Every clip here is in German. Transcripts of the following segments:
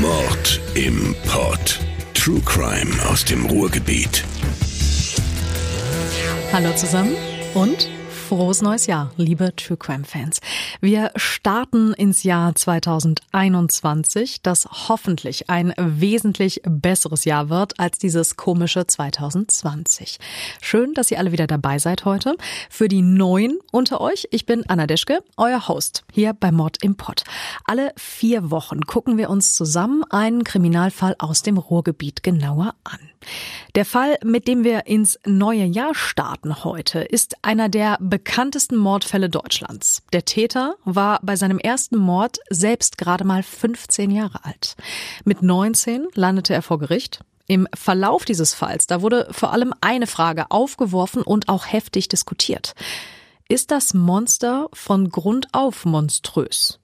Mord im Pod. True Crime aus dem Ruhrgebiet. Hallo zusammen und frohes neues Jahr, liebe True Crime Fans. Wir starten ins Jahr 2021, das hoffentlich ein wesentlich besseres Jahr wird als dieses komische 2020. Schön, dass ihr alle wieder dabei seid heute. Für die Neuen unter euch, ich bin Anna Deschke, euer Host hier bei Mord im Pott. Alle vier Wochen gucken wir uns zusammen einen Kriminalfall aus dem Ruhrgebiet genauer an. Der Fall, mit dem wir ins neue Jahr starten heute, ist einer der bekanntesten Mordfälle Deutschlands. Der Täter war bei seinem ersten Mord selbst gerade mal 15 Jahre alt. Mit 19 landete er vor Gericht. Im Verlauf dieses Falls, da wurde vor allem eine Frage aufgeworfen und auch heftig diskutiert. Ist das Monster von Grund auf monströs?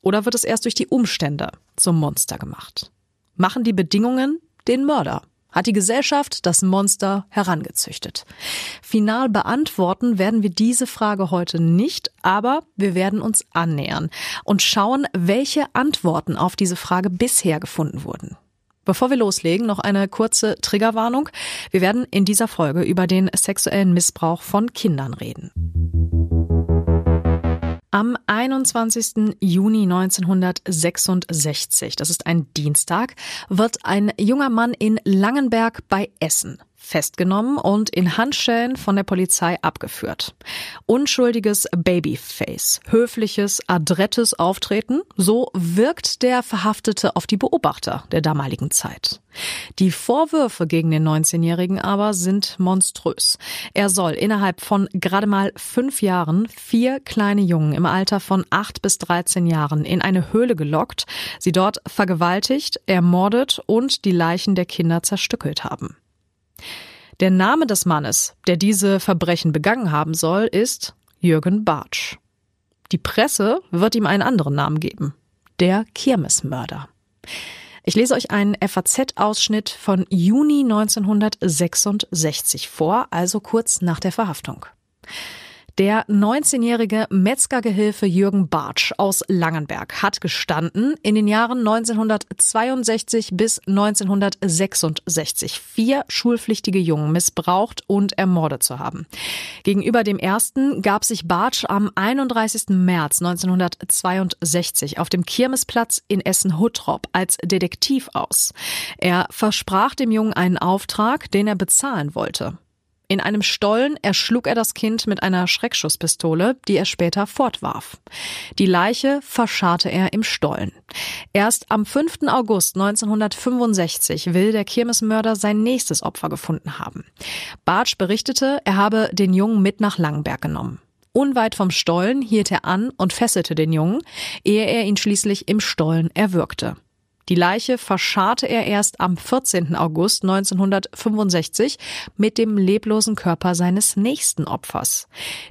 Oder wird es erst durch die Umstände zum Monster gemacht? Machen die Bedingungen den Mörder? Hat die Gesellschaft das Monster herangezüchtet. Final beantworten werden wir diese Frage heute nicht, aber wir werden uns annähern und schauen, welche Antworten auf diese Frage bisher gefunden wurden. Bevor wir loslegen, noch eine kurze Triggerwarnung. Wir werden in dieser Folge über den sexuellen Missbrauch von Kindern reden. Am 21. Juni 1966, das ist ein Dienstag, wird ein junger Mann in Langenberg bei Essen festgenommen und in Handschellen von der Polizei abgeführt. Unschuldiges Babyface, höfliches, adrettes Auftreten, so wirkt der Verhaftete auf die Beobachter der damaligen Zeit. Die Vorwürfe gegen den 19-Jährigen aber sind monströs. Er soll innerhalb von gerade mal fünf Jahren vier kleine Jungen im Alter von acht bis 13 Jahren in eine Höhle gelockt, sie dort vergewaltigt, ermordet und die Leichen der Kinder zerstückelt haben. Der Name des Mannes, der diese Verbrechen begangen haben soll, ist Jürgen Bartsch. Die Presse wird ihm einen anderen Namen geben. Der Kirmesmörder. Ich lese euch einen FAZ-Ausschnitt von Juni 1966 vor, also kurz nach der Verhaftung. Der 19-jährige Metzgergehilfe Jürgen Bartsch aus Langenberg hat gestanden, in den Jahren 1962 bis 1966 vier schulpflichtige Jungen missbraucht und ermordet zu haben. Gegenüber dem ersten gab sich Bartsch am 31. März 1962 auf dem Kirmesplatz in Essen-Huttrop als Detektiv aus. Er versprach dem Jungen einen Auftrag, den er bezahlen wollte. In einem Stollen erschlug er das Kind mit einer Schreckschusspistole, die er später fortwarf. Die Leiche verscharrte er im Stollen. Erst am 5. August 1965 will der Kirmesmörder sein nächstes Opfer gefunden haben. Bartsch berichtete, er habe den Jungen mit nach Langenberg genommen. Unweit vom Stollen hielt er an und fesselte den Jungen, ehe er ihn schließlich im Stollen erwürgte. Die Leiche verscharrte er erst am 14. August 1965 mit dem leblosen Körper seines nächsten Opfers.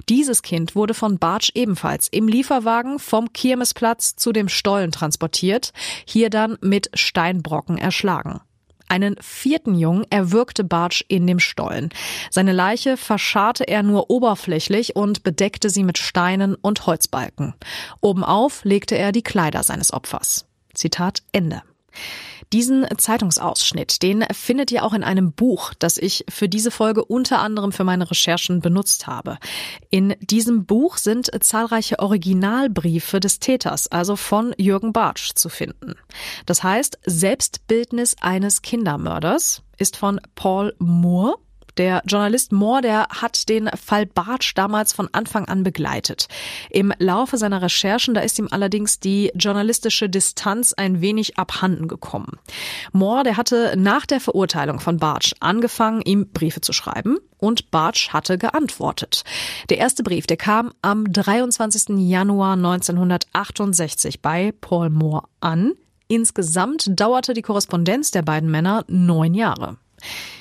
Dieses Kind wurde von Bartsch ebenfalls im Lieferwagen vom Kirmesplatz zu dem Stollen transportiert, hier dann mit Steinbrocken erschlagen. Einen vierten Jungen erwürgte Bartsch in dem Stollen. Seine Leiche verscharrte er nur oberflächlich und bedeckte sie mit Steinen und Holzbalken. Obenauf legte er die Kleider seines Opfers. Zitat Ende. Diesen Zeitungsausschnitt, den findet ihr auch in einem Buch, das ich für diese Folge unter anderem für meine Recherchen benutzt habe. In diesem Buch sind zahlreiche Originalbriefe des Täters, also von Jürgen Bartsch, zu finden. Das heißt, Selbstbildnis eines Kindermörders ist von Paul Moore der Journalist Moore, der hat den Fall Bartsch damals von Anfang an begleitet. Im Laufe seiner Recherchen, da ist ihm allerdings die journalistische Distanz ein wenig abhanden gekommen. Moore, der hatte nach der Verurteilung von Bartsch angefangen, ihm Briefe zu schreiben und Bartsch hatte geantwortet. Der erste Brief, der kam am 23. Januar 1968 bei Paul Moore an. Insgesamt dauerte die Korrespondenz der beiden Männer neun Jahre.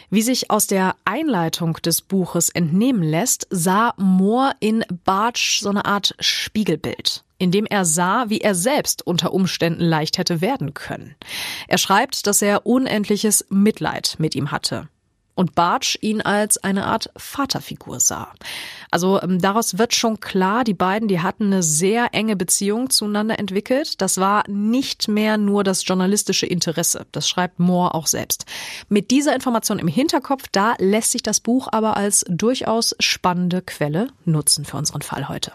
Wie sich aus der Einleitung des Buches entnehmen lässt, sah Moore in Bartsch so eine Art Spiegelbild in dem er sah, wie er selbst unter Umständen leicht hätte werden können. Er schreibt, dass er unendliches Mitleid mit ihm hatte. Und Bartsch ihn als eine Art Vaterfigur sah. Also ähm, daraus wird schon klar, die beiden, die hatten eine sehr enge Beziehung zueinander entwickelt. Das war nicht mehr nur das journalistische Interesse. Das schreibt Moore auch selbst. Mit dieser Information im Hinterkopf, da lässt sich das Buch aber als durchaus spannende Quelle nutzen für unseren Fall heute.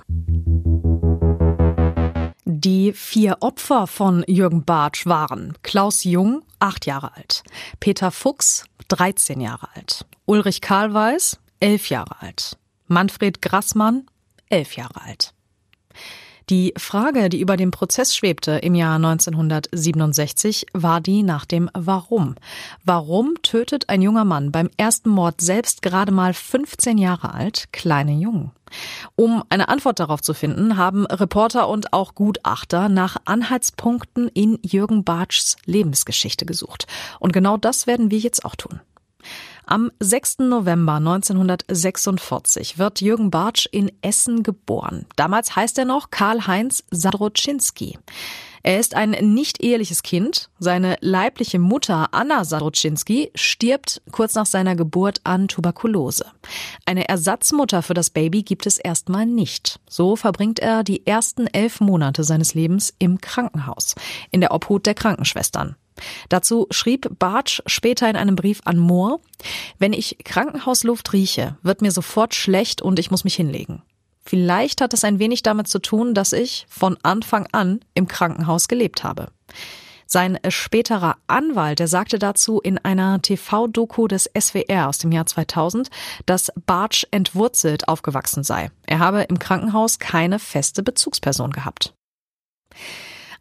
Die vier Opfer von Jürgen Bartsch waren Klaus Jung, acht Jahre alt, Peter Fuchs, 13 Jahre alt, Ulrich Karlweis, elf Jahre alt, Manfred Grassmann, elf Jahre alt. Die Frage, die über dem Prozess schwebte im Jahr 1967, war die nach dem Warum. Warum tötet ein junger Mann beim ersten Mord selbst gerade mal 15 Jahre alt kleine Jungen? Um eine Antwort darauf zu finden, haben Reporter und auch Gutachter nach Anhaltspunkten in Jürgen Bartschs Lebensgeschichte gesucht. Und genau das werden wir jetzt auch tun. Am 6. November 1946 wird Jürgen Bartsch in Essen geboren. Damals heißt er noch Karl-Heinz Sadroczynski. Er ist ein nicht eheliches Kind. Seine leibliche Mutter Anna Sadroczynski stirbt kurz nach seiner Geburt an Tuberkulose. Eine Ersatzmutter für das Baby gibt es erstmal nicht. So verbringt er die ersten elf Monate seines Lebens im Krankenhaus, in der Obhut der Krankenschwestern. Dazu schrieb Bartsch später in einem Brief an Moore, wenn ich Krankenhausluft rieche, wird mir sofort schlecht und ich muss mich hinlegen. Vielleicht hat es ein wenig damit zu tun, dass ich von Anfang an im Krankenhaus gelebt habe. Sein späterer Anwalt, der sagte dazu in einer TV-Doku des SWR aus dem Jahr 2000, dass Bartsch entwurzelt aufgewachsen sei. Er habe im Krankenhaus keine feste Bezugsperson gehabt.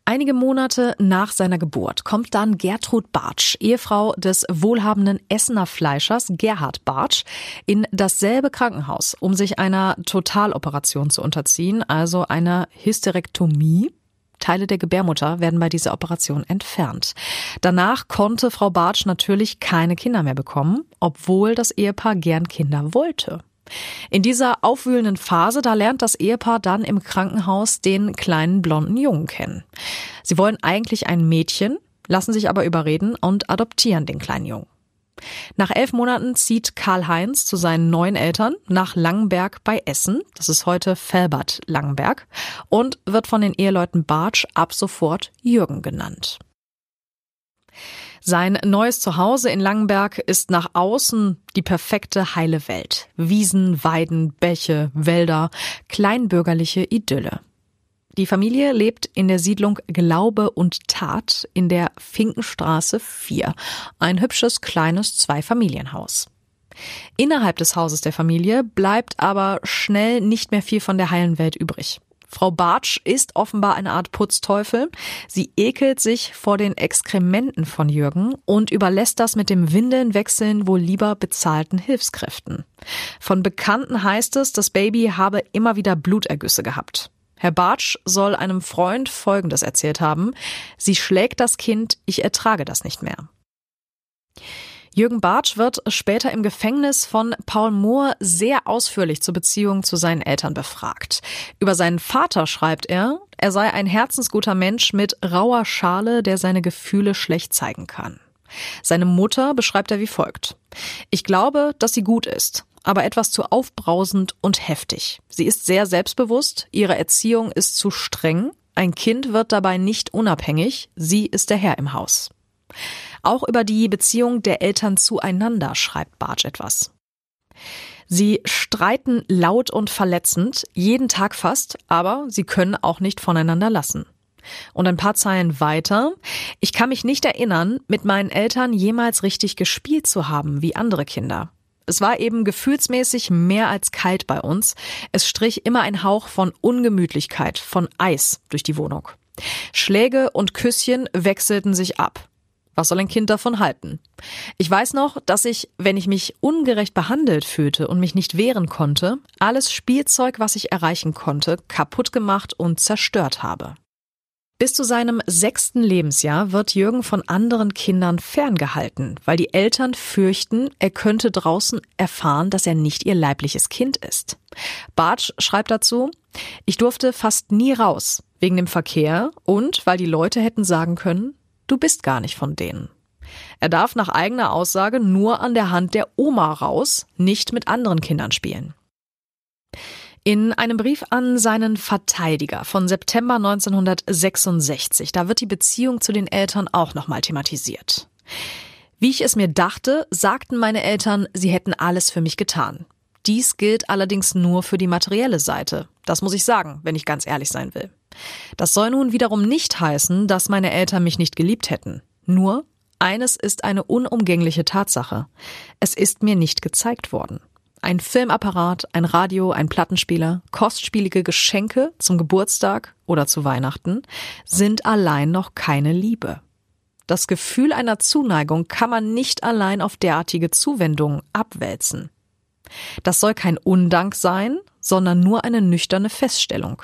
Einige Monate nach seiner Geburt kommt dann Gertrud Bartsch, Ehefrau des wohlhabenden Essener Fleischers Gerhard Bartsch, in dasselbe Krankenhaus, um sich einer Totaloperation zu unterziehen, also einer Hysterektomie. Teile der Gebärmutter werden bei dieser Operation entfernt. Danach konnte Frau Bartsch natürlich keine Kinder mehr bekommen, obwohl das Ehepaar gern Kinder wollte. In dieser aufwühlenden Phase, da lernt das Ehepaar dann im Krankenhaus den kleinen blonden Jungen kennen. Sie wollen eigentlich ein Mädchen, lassen sich aber überreden und adoptieren den kleinen Jungen. Nach elf Monaten zieht Karl-Heinz zu seinen neuen Eltern nach Langenberg bei Essen, das ist heute Felbert Langenberg, und wird von den Eheleuten Bartsch ab sofort Jürgen genannt. Sein neues Zuhause in Langenberg ist nach außen die perfekte heile Welt. Wiesen, Weiden, Bäche, Wälder, kleinbürgerliche Idylle. Die Familie lebt in der Siedlung Glaube und Tat in der Finkenstraße 4. Ein hübsches kleines Zweifamilienhaus. Innerhalb des Hauses der Familie bleibt aber schnell nicht mehr viel von der heilen Welt übrig. Frau Bartsch ist offenbar eine Art Putzteufel. Sie ekelt sich vor den Exkrementen von Jürgen und überlässt das mit dem Windelnwechseln wohl lieber bezahlten Hilfskräften. Von Bekannten heißt es, das Baby habe immer wieder Blutergüsse gehabt. Herr Bartsch soll einem Freund Folgendes erzählt haben. Sie schlägt das Kind, ich ertrage das nicht mehr. Jürgen Bartsch wird später im Gefängnis von Paul Mohr sehr ausführlich zur Beziehung zu seinen Eltern befragt. Über seinen Vater schreibt er, er sei ein herzensguter Mensch mit rauer Schale, der seine Gefühle schlecht zeigen kann. Seine Mutter beschreibt er wie folgt. Ich glaube, dass sie gut ist, aber etwas zu aufbrausend und heftig. Sie ist sehr selbstbewusst, ihre Erziehung ist zu streng, ein Kind wird dabei nicht unabhängig, sie ist der Herr im Haus. Auch über die Beziehung der Eltern zueinander schreibt Bartsch etwas. Sie streiten laut und verletzend, jeden Tag fast, aber sie können auch nicht voneinander lassen. Und ein paar Zeilen weiter. Ich kann mich nicht erinnern, mit meinen Eltern jemals richtig gespielt zu haben, wie andere Kinder. Es war eben gefühlsmäßig mehr als kalt bei uns. Es strich immer ein Hauch von Ungemütlichkeit, von Eis durch die Wohnung. Schläge und Küsschen wechselten sich ab. Was soll ein Kind davon halten? Ich weiß noch, dass ich, wenn ich mich ungerecht behandelt fühlte und mich nicht wehren konnte, alles Spielzeug, was ich erreichen konnte, kaputt gemacht und zerstört habe. Bis zu seinem sechsten Lebensjahr wird Jürgen von anderen Kindern ferngehalten, weil die Eltern fürchten, er könnte draußen erfahren, dass er nicht ihr leibliches Kind ist. Bartsch schreibt dazu, ich durfte fast nie raus, wegen dem Verkehr und weil die Leute hätten sagen können, Du bist gar nicht von denen. Er darf nach eigener Aussage nur an der Hand der Oma raus, nicht mit anderen Kindern spielen. In einem Brief an seinen Verteidiger von September 1966, da wird die Beziehung zu den Eltern auch nochmal thematisiert. Wie ich es mir dachte, sagten meine Eltern, sie hätten alles für mich getan. Dies gilt allerdings nur für die materielle Seite. Das muss ich sagen, wenn ich ganz ehrlich sein will. Das soll nun wiederum nicht heißen, dass meine Eltern mich nicht geliebt hätten. Nur, eines ist eine unumgängliche Tatsache. Es ist mir nicht gezeigt worden. Ein Filmapparat, ein Radio, ein Plattenspieler, kostspielige Geschenke zum Geburtstag oder zu Weihnachten sind allein noch keine Liebe. Das Gefühl einer Zuneigung kann man nicht allein auf derartige Zuwendungen abwälzen. Das soll kein Undank sein, sondern nur eine nüchterne Feststellung.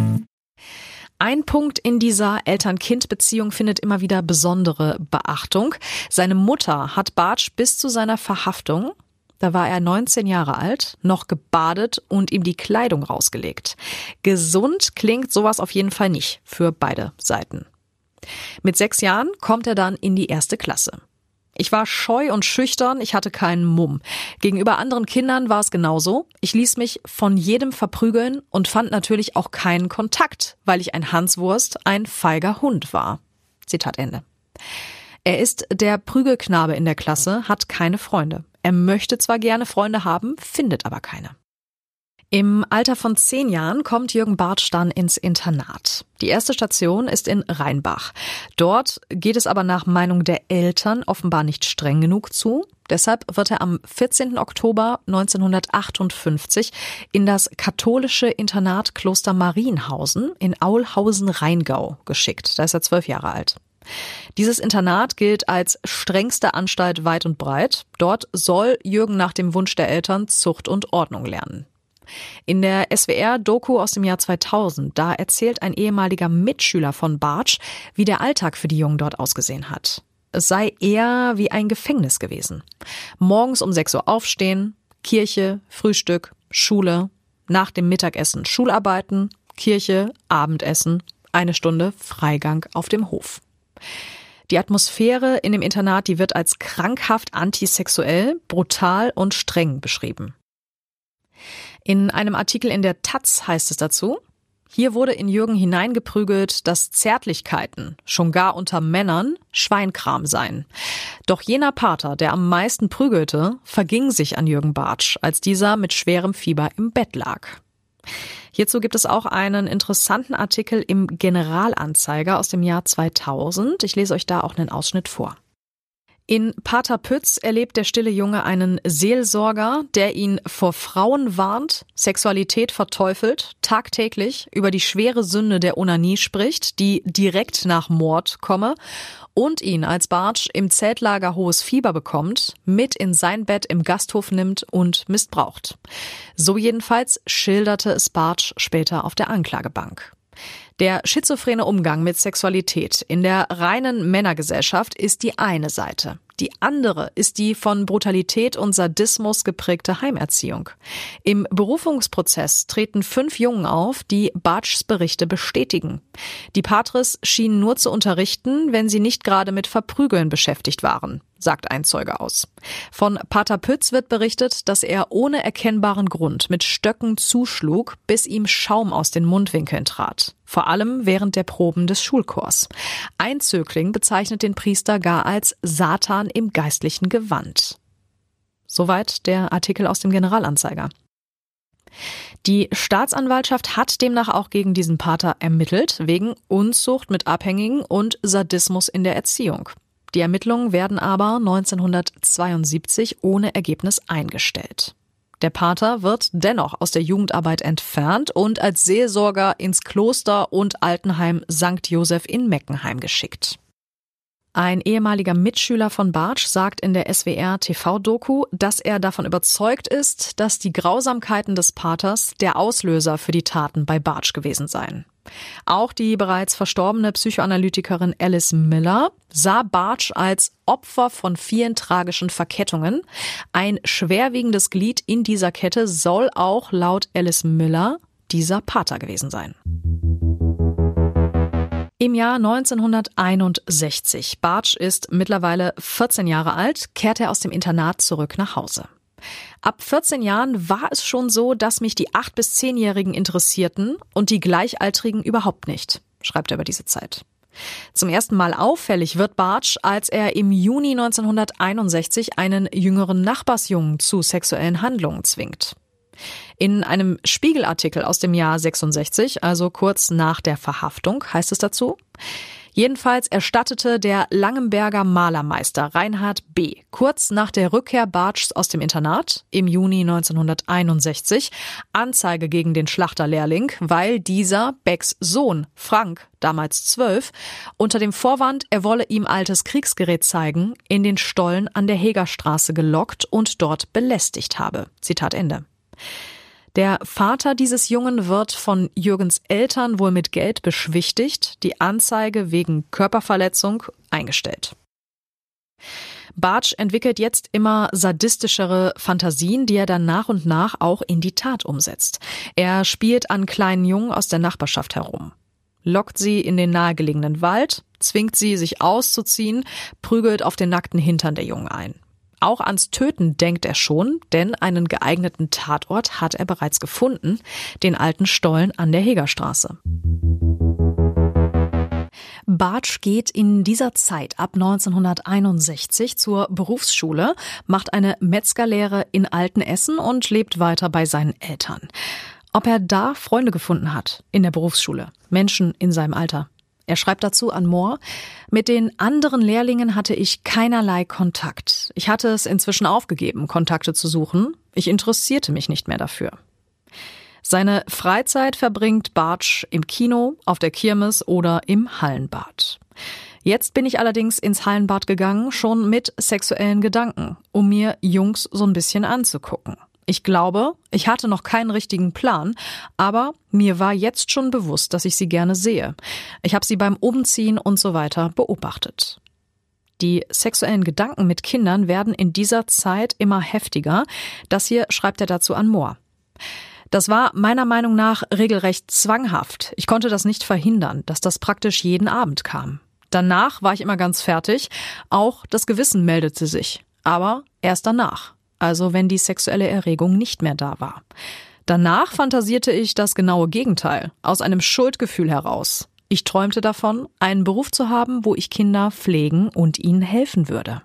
Ein Punkt in dieser Eltern-Kind-Beziehung findet immer wieder besondere Beachtung. Seine Mutter hat Bartsch bis zu seiner Verhaftung, da war er 19 Jahre alt, noch gebadet und ihm die Kleidung rausgelegt. Gesund klingt sowas auf jeden Fall nicht für beide Seiten. Mit sechs Jahren kommt er dann in die erste Klasse. Ich war scheu und schüchtern, ich hatte keinen Mumm. Gegenüber anderen Kindern war es genauso. Ich ließ mich von jedem verprügeln und fand natürlich auch keinen Kontakt, weil ich ein Hanswurst, ein feiger Hund war. Zitat Ende. Er ist der Prügelknabe in der Klasse, hat keine Freunde. Er möchte zwar gerne Freunde haben, findet aber keine. Im Alter von zehn Jahren kommt Jürgen Bartsch dann ins Internat. Die erste Station ist in Rheinbach. Dort geht es aber nach Meinung der Eltern offenbar nicht streng genug zu. Deshalb wird er am 14. Oktober 1958 in das katholische Internat Kloster Marienhausen in Aulhausen-Rheingau geschickt. Da ist er zwölf Jahre alt. Dieses Internat gilt als strengste Anstalt weit und breit. Dort soll Jürgen nach dem Wunsch der Eltern Zucht und Ordnung lernen. In der SWR-Doku aus dem Jahr 2000, da erzählt ein ehemaliger Mitschüler von Bartsch, wie der Alltag für die Jungen dort ausgesehen hat. Es sei eher wie ein Gefängnis gewesen. Morgens um 6 Uhr aufstehen, Kirche, Frühstück, Schule, nach dem Mittagessen Schularbeiten, Kirche, Abendessen, eine Stunde Freigang auf dem Hof. Die Atmosphäre in dem Internat, die wird als krankhaft antisexuell, brutal und streng beschrieben. In einem Artikel in der Taz heißt es dazu, hier wurde in Jürgen hineingeprügelt, dass Zärtlichkeiten, schon gar unter Männern, Schweinkram seien. Doch jener Pater, der am meisten prügelte, verging sich an Jürgen Bartsch, als dieser mit schwerem Fieber im Bett lag. Hierzu gibt es auch einen interessanten Artikel im Generalanzeiger aus dem Jahr 2000. Ich lese euch da auch einen Ausschnitt vor. In Pater Pütz erlebt der stille Junge einen Seelsorger, der ihn vor Frauen warnt, Sexualität verteufelt, tagtäglich über die schwere Sünde der Onanie spricht, die direkt nach Mord komme und ihn als Bartsch im Zeltlager hohes Fieber bekommt, mit in sein Bett im Gasthof nimmt und missbraucht. So jedenfalls schilderte es Bartsch später auf der Anklagebank. Der schizophrene Umgang mit Sexualität in der reinen Männergesellschaft ist die eine Seite. Die andere ist die von Brutalität und Sadismus geprägte Heimerziehung. Im Berufungsprozess treten fünf Jungen auf, die Bartschs Berichte bestätigen. Die Patres schienen nur zu unterrichten, wenn sie nicht gerade mit Verprügeln beschäftigt waren sagt ein Zeuge aus. Von Pater Pütz wird berichtet, dass er ohne erkennbaren Grund mit Stöcken zuschlug, bis ihm Schaum aus den Mundwinkeln trat. Vor allem während der Proben des Schulchors. Ein Zögling bezeichnet den Priester gar als Satan im geistlichen Gewand. Soweit der Artikel aus dem Generalanzeiger. Die Staatsanwaltschaft hat demnach auch gegen diesen Pater ermittelt, wegen Unzucht mit Abhängigen und Sadismus in der Erziehung. Die Ermittlungen werden aber 1972 ohne Ergebnis eingestellt. Der Pater wird dennoch aus der Jugendarbeit entfernt und als Seelsorger ins Kloster und Altenheim St. Joseph in Meckenheim geschickt. Ein ehemaliger Mitschüler von Bartsch sagt in der SWR TV-Doku, dass er davon überzeugt ist, dass die Grausamkeiten des Paters der Auslöser für die Taten bei Bartsch gewesen seien. Auch die bereits verstorbene Psychoanalytikerin Alice Miller sah Bartsch als Opfer von vielen tragischen Verkettungen. Ein schwerwiegendes Glied in dieser Kette soll auch laut Alice Miller dieser Pater gewesen sein. Im Jahr 1961, Bartsch ist mittlerweile 14 Jahre alt, kehrt er aus dem Internat zurück nach Hause. Ab 14 Jahren war es schon so, dass mich die 8- bis 10-Jährigen interessierten und die Gleichaltrigen überhaupt nicht, schreibt er über diese Zeit. Zum ersten Mal auffällig wird Bartsch, als er im Juni 1961 einen jüngeren Nachbarsjungen zu sexuellen Handlungen zwingt. In einem Spiegelartikel aus dem Jahr 66, also kurz nach der Verhaftung, heißt es dazu, Jedenfalls erstattete der Langenberger Malermeister Reinhard B. kurz nach der Rückkehr Bartschs aus dem Internat im Juni 1961 Anzeige gegen den Schlachterlehrling, weil dieser Becks Sohn Frank, damals zwölf, unter dem Vorwand, er wolle ihm altes Kriegsgerät zeigen, in den Stollen an der Hegerstraße gelockt und dort belästigt habe. Zitat Ende. Der Vater dieses Jungen wird von Jürgens Eltern wohl mit Geld beschwichtigt, die Anzeige wegen Körperverletzung eingestellt. Bartsch entwickelt jetzt immer sadistischere Fantasien, die er dann nach und nach auch in die Tat umsetzt. Er spielt an kleinen Jungen aus der Nachbarschaft herum, lockt sie in den nahegelegenen Wald, zwingt sie, sich auszuziehen, prügelt auf den nackten Hintern der Jungen ein. Auch ans Töten denkt er schon, denn einen geeigneten Tatort hat er bereits gefunden, den alten Stollen an der Hegerstraße. Bartsch geht in dieser Zeit ab 1961 zur Berufsschule, macht eine Metzgerlehre in Altenessen und lebt weiter bei seinen Eltern. Ob er da Freunde gefunden hat in der Berufsschule, Menschen in seinem Alter, er schreibt dazu an Moore, mit den anderen Lehrlingen hatte ich keinerlei Kontakt. Ich hatte es inzwischen aufgegeben, Kontakte zu suchen. Ich interessierte mich nicht mehr dafür. Seine Freizeit verbringt Bartsch im Kino, auf der Kirmes oder im Hallenbad. Jetzt bin ich allerdings ins Hallenbad gegangen, schon mit sexuellen Gedanken, um mir Jungs so ein bisschen anzugucken. Ich glaube, ich hatte noch keinen richtigen Plan, aber mir war jetzt schon bewusst, dass ich sie gerne sehe. Ich habe sie beim Umziehen und so weiter beobachtet. Die sexuellen Gedanken mit Kindern werden in dieser Zeit immer heftiger. Das hier schreibt er dazu an Mohr. Das war meiner Meinung nach regelrecht zwanghaft. Ich konnte das nicht verhindern, dass das praktisch jeden Abend kam. Danach war ich immer ganz fertig. Auch das Gewissen meldete sich. Aber erst danach also wenn die sexuelle Erregung nicht mehr da war. Danach fantasierte ich das genaue Gegenteil, aus einem Schuldgefühl heraus. Ich träumte davon, einen Beruf zu haben, wo ich Kinder pflegen und ihnen helfen würde.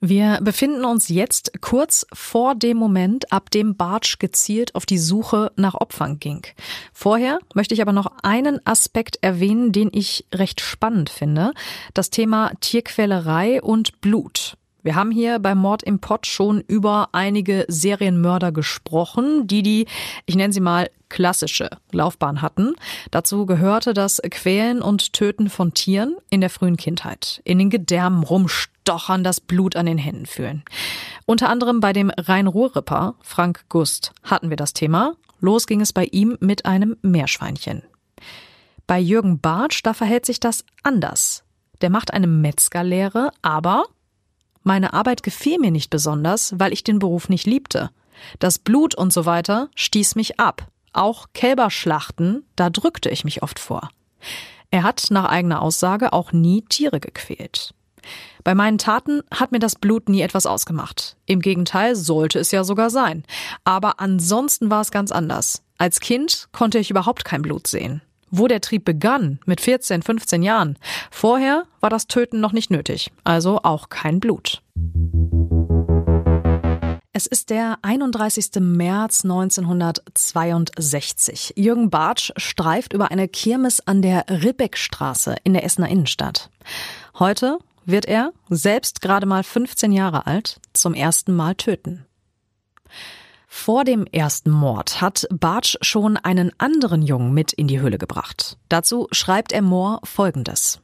Wir befinden uns jetzt kurz vor dem Moment, ab dem Bartsch gezielt auf die Suche nach Opfern ging. Vorher möchte ich aber noch einen Aspekt erwähnen, den ich recht spannend finde. Das Thema Tierquälerei und Blut. Wir haben hier beim Mord im Pott schon über einige Serienmörder gesprochen, die die, ich nenne sie mal, klassische Laufbahn hatten. Dazu gehörte das Quälen und Töten von Tieren in der frühen Kindheit. In den Gedärmen rumstochern, das Blut an den Händen fühlen. Unter anderem bei dem Rhein-Ruhr-Ripper Frank Gust hatten wir das Thema. Los ging es bei ihm mit einem Meerschweinchen. Bei Jürgen Bartsch, da verhält sich das anders. Der macht eine Metzgerlehre, aber meine Arbeit gefiel mir nicht besonders, weil ich den Beruf nicht liebte. Das Blut und so weiter stieß mich ab. Auch Kälberschlachten, da drückte ich mich oft vor. Er hat nach eigener Aussage auch nie Tiere gequält. Bei meinen Taten hat mir das Blut nie etwas ausgemacht. Im Gegenteil sollte es ja sogar sein. Aber ansonsten war es ganz anders. Als Kind konnte ich überhaupt kein Blut sehen wo der Trieb begann, mit 14, 15 Jahren. Vorher war das Töten noch nicht nötig, also auch kein Blut. Es ist der 31. März 1962. Jürgen Bartsch streift über eine Kirmes an der Ribbeckstraße in der Essener Innenstadt. Heute wird er, selbst gerade mal 15 Jahre alt, zum ersten Mal töten. Vor dem ersten Mord hat Bartsch schon einen anderen Jungen mit in die Höhle gebracht. Dazu schreibt er Moore Folgendes.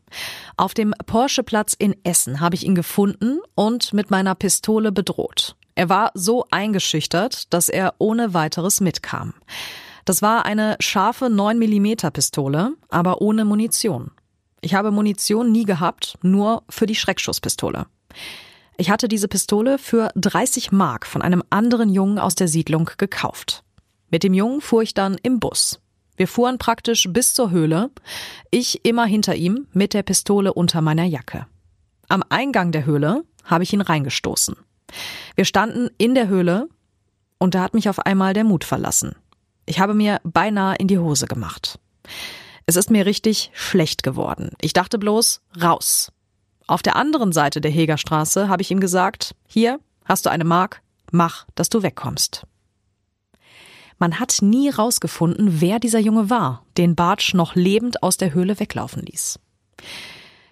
Auf dem Porscheplatz in Essen habe ich ihn gefunden und mit meiner Pistole bedroht. Er war so eingeschüchtert, dass er ohne weiteres mitkam. Das war eine scharfe 9 mm Pistole, aber ohne Munition. Ich habe Munition nie gehabt, nur für die Schreckschusspistole. Ich hatte diese Pistole für 30 Mark von einem anderen Jungen aus der Siedlung gekauft. Mit dem Jungen fuhr ich dann im Bus. Wir fuhren praktisch bis zur Höhle, ich immer hinter ihm mit der Pistole unter meiner Jacke. Am Eingang der Höhle habe ich ihn reingestoßen. Wir standen in der Höhle und da hat mich auf einmal der Mut verlassen. Ich habe mir beinahe in die Hose gemacht. Es ist mir richtig schlecht geworden. Ich dachte bloß, raus. Auf der anderen Seite der Hegerstraße habe ich ihm gesagt, hier hast du eine Mark, mach, dass du wegkommst. Man hat nie rausgefunden, wer dieser Junge war, den Bartsch noch lebend aus der Höhle weglaufen ließ.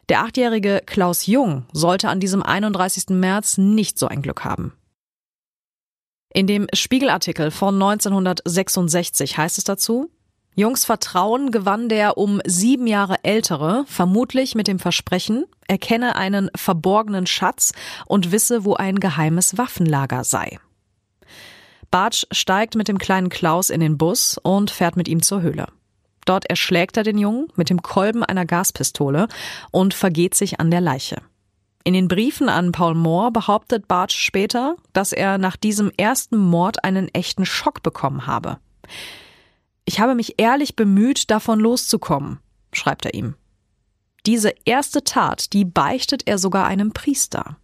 Der achtjährige Klaus Jung sollte an diesem 31. März nicht so ein Glück haben. In dem Spiegelartikel von 1966 heißt es dazu, Jungs Vertrauen gewann der um sieben Jahre ältere, vermutlich mit dem Versprechen, er kenne einen verborgenen Schatz und wisse, wo ein geheimes Waffenlager sei. Bartsch steigt mit dem kleinen Klaus in den Bus und fährt mit ihm zur Höhle. Dort erschlägt er den Jungen mit dem Kolben einer Gaspistole und vergeht sich an der Leiche. In den Briefen an Paul Moore behauptet Bartsch später, dass er nach diesem ersten Mord einen echten Schock bekommen habe. Ich habe mich ehrlich bemüht, davon loszukommen, schreibt er ihm. Diese erste Tat, die beichtet er sogar einem Priester.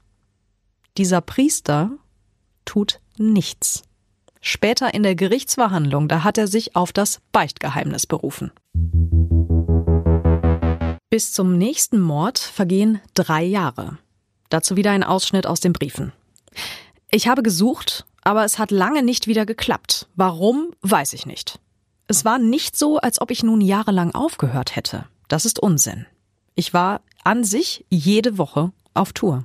Dieser Priester tut nichts. Später in der Gerichtsverhandlung, da hat er sich auf das Beichtgeheimnis berufen. Bis zum nächsten Mord vergehen drei Jahre. Dazu wieder ein Ausschnitt aus den Briefen. Ich habe gesucht, aber es hat lange nicht wieder geklappt. Warum, weiß ich nicht. Es war nicht so, als ob ich nun jahrelang aufgehört hätte. Das ist Unsinn. Ich war an sich jede Woche auf Tour.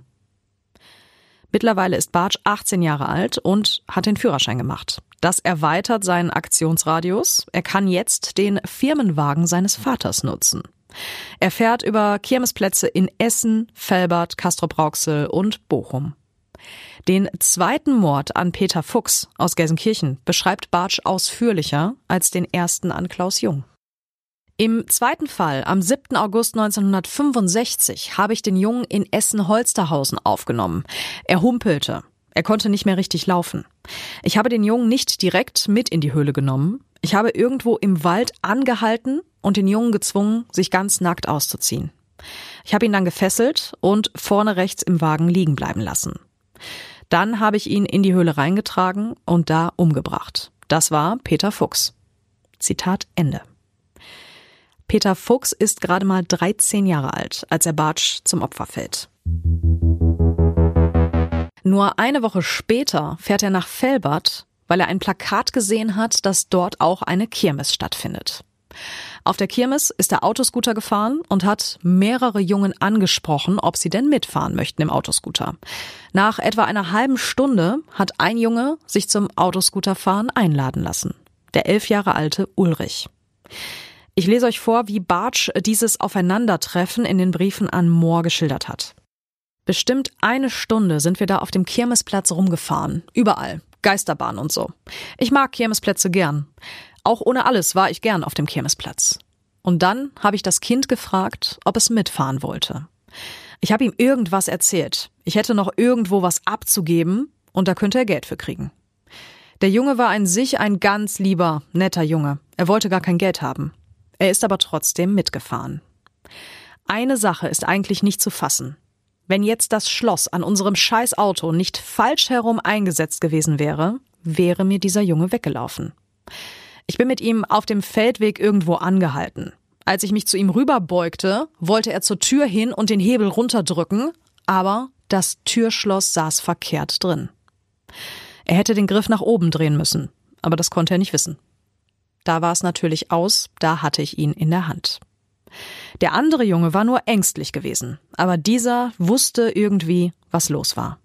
Mittlerweile ist Bartsch 18 Jahre alt und hat den Führerschein gemacht. Das erweitert seinen Aktionsradius. Er kann jetzt den Firmenwagen seines Vaters nutzen. Er fährt über Kirmesplätze in Essen, Felbert, Castrop-Rauxel und Bochum. Den zweiten Mord an Peter Fuchs aus Gelsenkirchen beschreibt Bartsch ausführlicher als den ersten an Klaus Jung. Im zweiten Fall, am 7. August 1965, habe ich den Jungen in Essen-Holsterhausen aufgenommen. Er humpelte. Er konnte nicht mehr richtig laufen. Ich habe den Jungen nicht direkt mit in die Höhle genommen. Ich habe irgendwo im Wald angehalten und den Jungen gezwungen, sich ganz nackt auszuziehen. Ich habe ihn dann gefesselt und vorne rechts im Wagen liegen bleiben lassen. Dann habe ich ihn in die Höhle reingetragen und da umgebracht. Das war Peter Fuchs. Zitat Ende. Peter Fuchs ist gerade mal 13 Jahre alt, als er Bartsch zum Opfer fällt. Nur eine Woche später fährt er nach Felbert, weil er ein Plakat gesehen hat, dass dort auch eine Kirmes stattfindet. Auf der Kirmes ist der Autoscooter gefahren und hat mehrere Jungen angesprochen, ob sie denn mitfahren möchten im Autoscooter. Nach etwa einer halben Stunde hat ein Junge sich zum Autoscooterfahren einladen lassen. Der elf Jahre alte Ulrich. Ich lese euch vor, wie Bartsch dieses Aufeinandertreffen in den Briefen an Moore geschildert hat. Bestimmt eine Stunde sind wir da auf dem Kirmesplatz rumgefahren. Überall. Geisterbahn und so. Ich mag Kirmesplätze gern. Auch ohne alles war ich gern auf dem Kirmesplatz. Und dann habe ich das Kind gefragt, ob es mitfahren wollte. Ich habe ihm irgendwas erzählt. Ich hätte noch irgendwo was abzugeben und da könnte er Geld für kriegen. Der Junge war an sich ein ganz lieber, netter Junge. Er wollte gar kein Geld haben. Er ist aber trotzdem mitgefahren. Eine Sache ist eigentlich nicht zu fassen. Wenn jetzt das Schloss an unserem scheiß Auto nicht falsch herum eingesetzt gewesen wäre, wäre mir dieser Junge weggelaufen. Ich bin mit ihm auf dem Feldweg irgendwo angehalten. Als ich mich zu ihm rüberbeugte, wollte er zur Tür hin und den Hebel runterdrücken, aber das Türschloss saß verkehrt drin. Er hätte den Griff nach oben drehen müssen, aber das konnte er nicht wissen. Da war es natürlich aus, da hatte ich ihn in der Hand. Der andere Junge war nur ängstlich gewesen, aber dieser wusste irgendwie, was los war.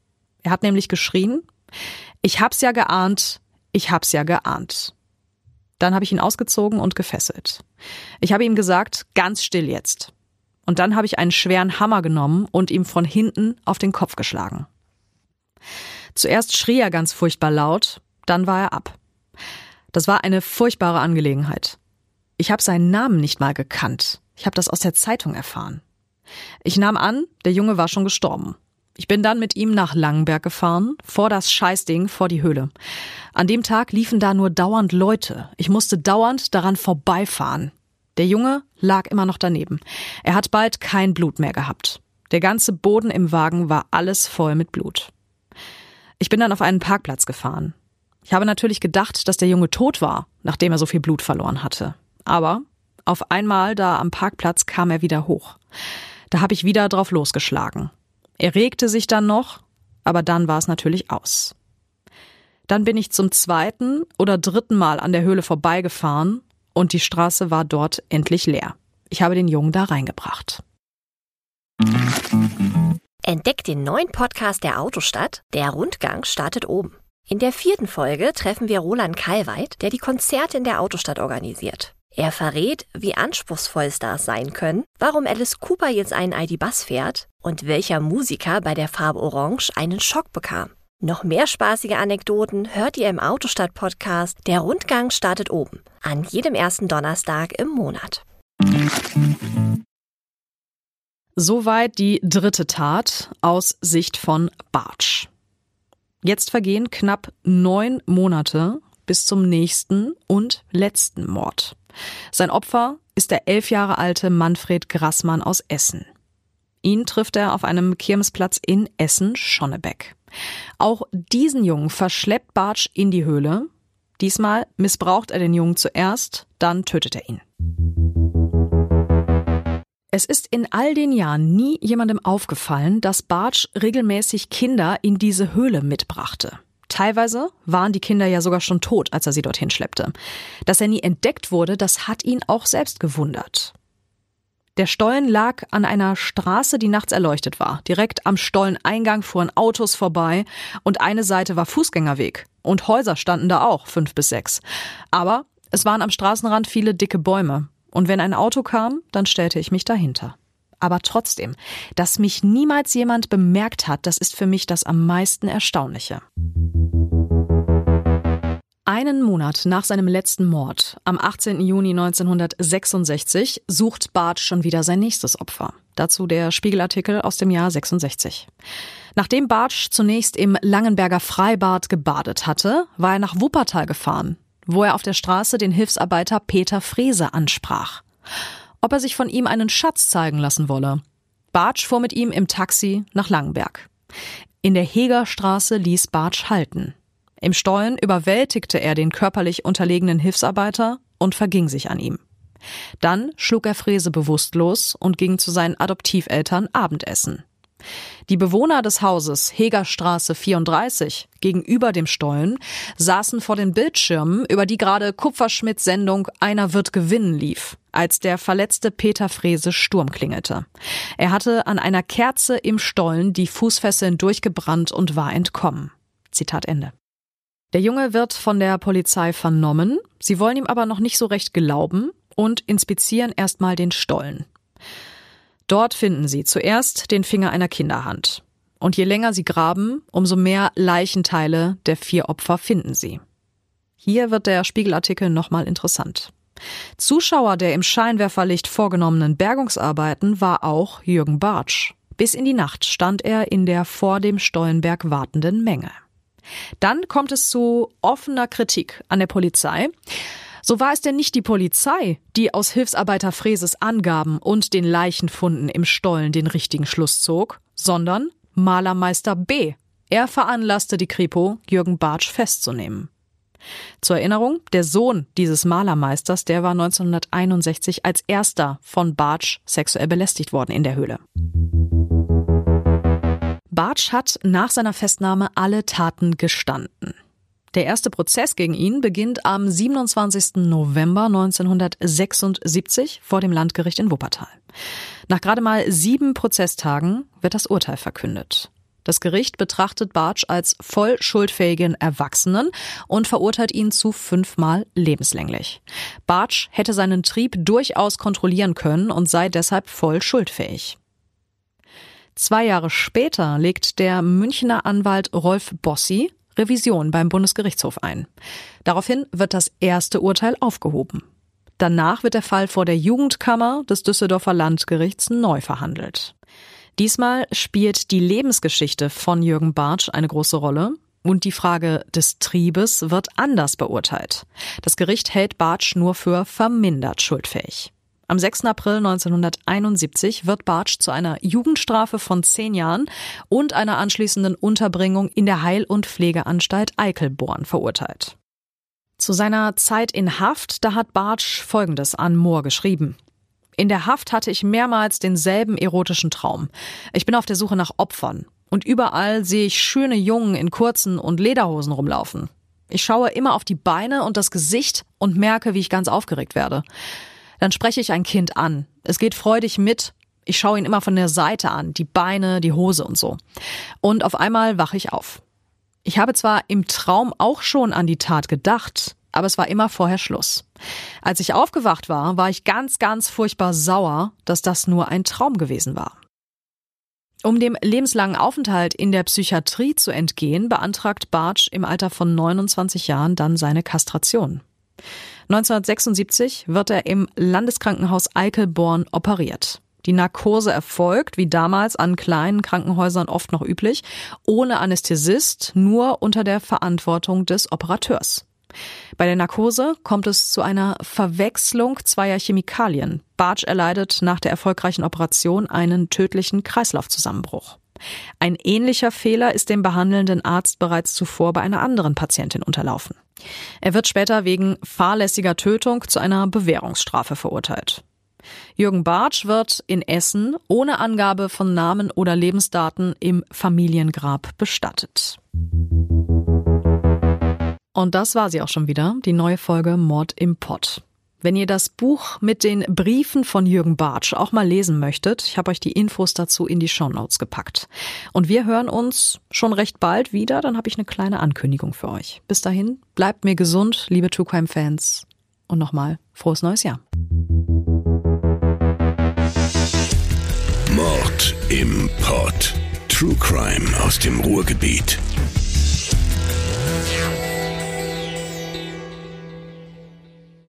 Er hat nämlich geschrien, ich hab's ja geahnt, ich hab's ja geahnt. Dann habe ich ihn ausgezogen und gefesselt. Ich habe ihm gesagt, ganz still jetzt. Und dann habe ich einen schweren Hammer genommen und ihm von hinten auf den Kopf geschlagen. Zuerst schrie er ganz furchtbar laut, dann war er ab. Das war eine furchtbare Angelegenheit. Ich habe seinen Namen nicht mal gekannt. Ich habe das aus der Zeitung erfahren. Ich nahm an, der Junge war schon gestorben. Ich bin dann mit ihm nach Langenberg gefahren, vor das Scheißding, vor die Höhle. An dem Tag liefen da nur dauernd Leute. Ich musste dauernd daran vorbeifahren. Der Junge lag immer noch daneben. Er hat bald kein Blut mehr gehabt. Der ganze Boden im Wagen war alles voll mit Blut. Ich bin dann auf einen Parkplatz gefahren. Ich habe natürlich gedacht, dass der Junge tot war, nachdem er so viel Blut verloren hatte. Aber auf einmal da am Parkplatz kam er wieder hoch. Da habe ich wieder drauf losgeschlagen. Er regte sich dann noch, aber dann war es natürlich aus. Dann bin ich zum zweiten oder dritten Mal an der Höhle vorbeigefahren und die Straße war dort endlich leer. Ich habe den Jungen da reingebracht. Entdeckt den neuen Podcast der Autostadt. Der Rundgang startet oben. In der vierten Folge treffen wir Roland Kalweit, der die Konzerte in der Autostadt organisiert. Er verrät, wie anspruchsvoll Stars sein können, warum Alice Cooper jetzt einen ID-Bus fährt und welcher Musiker bei der Farbe Orange einen Schock bekam. Noch mehr spaßige Anekdoten hört ihr im Autostadt-Podcast Der Rundgang startet oben, an jedem ersten Donnerstag im Monat. Soweit die dritte Tat aus Sicht von Bartsch. Jetzt vergehen knapp neun Monate bis zum nächsten und letzten Mord. Sein Opfer ist der elf Jahre alte Manfred Grassmann aus Essen. Ihn trifft er auf einem Kirmesplatz in Essen-Schonnebeck. Auch diesen Jungen verschleppt Bartsch in die Höhle. Diesmal missbraucht er den Jungen zuerst, dann tötet er ihn. Es ist in all den Jahren nie jemandem aufgefallen, dass Bartsch regelmäßig Kinder in diese Höhle mitbrachte. Teilweise waren die Kinder ja sogar schon tot, als er sie dorthin schleppte. Dass er nie entdeckt wurde, das hat ihn auch selbst gewundert. Der Stollen lag an einer Straße, die nachts erleuchtet war. Direkt am Stolleneingang fuhren Autos vorbei und eine Seite war Fußgängerweg. Und Häuser standen da auch, fünf bis sechs. Aber es waren am Straßenrand viele dicke Bäume. Und wenn ein Auto kam, dann stellte ich mich dahinter. Aber trotzdem, dass mich niemals jemand bemerkt hat, das ist für mich das am meisten Erstaunliche. Einen Monat nach seinem letzten Mord, am 18. Juni 1966, sucht Barth schon wieder sein nächstes Opfer. Dazu der Spiegelartikel aus dem Jahr 66. Nachdem Bartsch zunächst im Langenberger Freibad gebadet hatte, war er nach Wuppertal gefahren, wo er auf der Straße den Hilfsarbeiter Peter Frese ansprach. Ob er sich von ihm einen Schatz zeigen lassen wolle. Bartsch fuhr mit ihm im Taxi nach Langenberg. In der Hegerstraße ließ Bartsch halten. Im Stollen überwältigte er den körperlich unterlegenen Hilfsarbeiter und verging sich an ihm. Dann schlug er Frese bewusstlos und ging zu seinen Adoptiveltern Abendessen. Die Bewohner des Hauses Hegerstraße 34 gegenüber dem Stollen saßen vor den Bildschirmen, über die gerade Kupferschmidts Sendung Einer wird gewinnen lief, als der verletzte Peter Frese Sturm klingelte. Er hatte an einer Kerze im Stollen die Fußfesseln durchgebrannt und war entkommen. Zitat Ende. Der Junge wird von der Polizei vernommen, sie wollen ihm aber noch nicht so recht glauben und inspizieren erstmal den Stollen. Dort finden sie zuerst den Finger einer Kinderhand. Und je länger sie graben, umso mehr Leichenteile der vier Opfer finden sie. Hier wird der Spiegelartikel nochmal interessant. Zuschauer der im Scheinwerferlicht vorgenommenen Bergungsarbeiten war auch Jürgen Bartsch. Bis in die Nacht stand er in der vor dem Stollenberg wartenden Menge. Dann kommt es zu offener Kritik an der Polizei. So war es denn nicht die Polizei, die aus Hilfsarbeiter Freses Angaben und den Leichenfunden im Stollen den richtigen Schluss zog, sondern Malermeister B. Er veranlasste die Kripo, Jürgen Bartsch festzunehmen. Zur Erinnerung, der Sohn dieses Malermeisters, der war 1961 als erster von Bartsch sexuell belästigt worden in der Höhle. Bartsch hat nach seiner Festnahme alle Taten gestanden. Der erste Prozess gegen ihn beginnt am 27. November 1976 vor dem Landgericht in Wuppertal. Nach gerade mal sieben Prozesstagen wird das Urteil verkündet. Das Gericht betrachtet Bartsch als voll schuldfähigen Erwachsenen und verurteilt ihn zu fünfmal lebenslänglich. Bartsch hätte seinen Trieb durchaus kontrollieren können und sei deshalb voll schuldfähig. Zwei Jahre später legt der Münchner Anwalt Rolf Bossi Revision beim Bundesgerichtshof ein. Daraufhin wird das erste Urteil aufgehoben. Danach wird der Fall vor der Jugendkammer des Düsseldorfer Landgerichts neu verhandelt. Diesmal spielt die Lebensgeschichte von Jürgen Bartsch eine große Rolle und die Frage des Triebes wird anders beurteilt. Das Gericht hält Bartsch nur für vermindert schuldfähig. Am 6. April 1971 wird Bartsch zu einer Jugendstrafe von zehn Jahren und einer anschließenden Unterbringung in der Heil- und Pflegeanstalt Eichelborn verurteilt. Zu seiner Zeit in Haft, da hat Bartsch Folgendes an Mohr geschrieben. In der Haft hatte ich mehrmals denselben erotischen Traum. Ich bin auf der Suche nach Opfern. Und überall sehe ich schöne Jungen in kurzen und Lederhosen rumlaufen. Ich schaue immer auf die Beine und das Gesicht und merke, wie ich ganz aufgeregt werde. Dann spreche ich ein Kind an. Es geht freudig mit. Ich schaue ihn immer von der Seite an, die Beine, die Hose und so. Und auf einmal wache ich auf. Ich habe zwar im Traum auch schon an die Tat gedacht, aber es war immer vorher Schluss. Als ich aufgewacht war, war ich ganz, ganz furchtbar sauer, dass das nur ein Traum gewesen war. Um dem lebenslangen Aufenthalt in der Psychiatrie zu entgehen, beantragt Bartsch im Alter von 29 Jahren dann seine Kastration. 1976 wird er im Landeskrankenhaus Eichelborn operiert. Die Narkose erfolgt, wie damals an kleinen Krankenhäusern oft noch üblich, ohne Anästhesist, nur unter der Verantwortung des Operateurs. Bei der Narkose kommt es zu einer Verwechslung zweier Chemikalien. Bartsch erleidet nach der erfolgreichen Operation einen tödlichen Kreislaufzusammenbruch. Ein ähnlicher Fehler ist dem behandelnden Arzt bereits zuvor bei einer anderen Patientin unterlaufen. Er wird später wegen fahrlässiger Tötung zu einer Bewährungsstrafe verurteilt. Jürgen Bartsch wird in Essen ohne Angabe von Namen oder Lebensdaten im Familiengrab bestattet. Und das war sie auch schon wieder, die neue Folge Mord im Pott. Wenn ihr das Buch mit den Briefen von Jürgen Bartsch auch mal lesen möchtet, ich habe euch die Infos dazu in die Show Notes gepackt. Und wir hören uns schon recht bald wieder, dann habe ich eine kleine Ankündigung für euch. Bis dahin, bleibt mir gesund, liebe True Crime Fans. Und nochmal, frohes neues Jahr. Mord im Pod. True Crime aus dem Ruhrgebiet.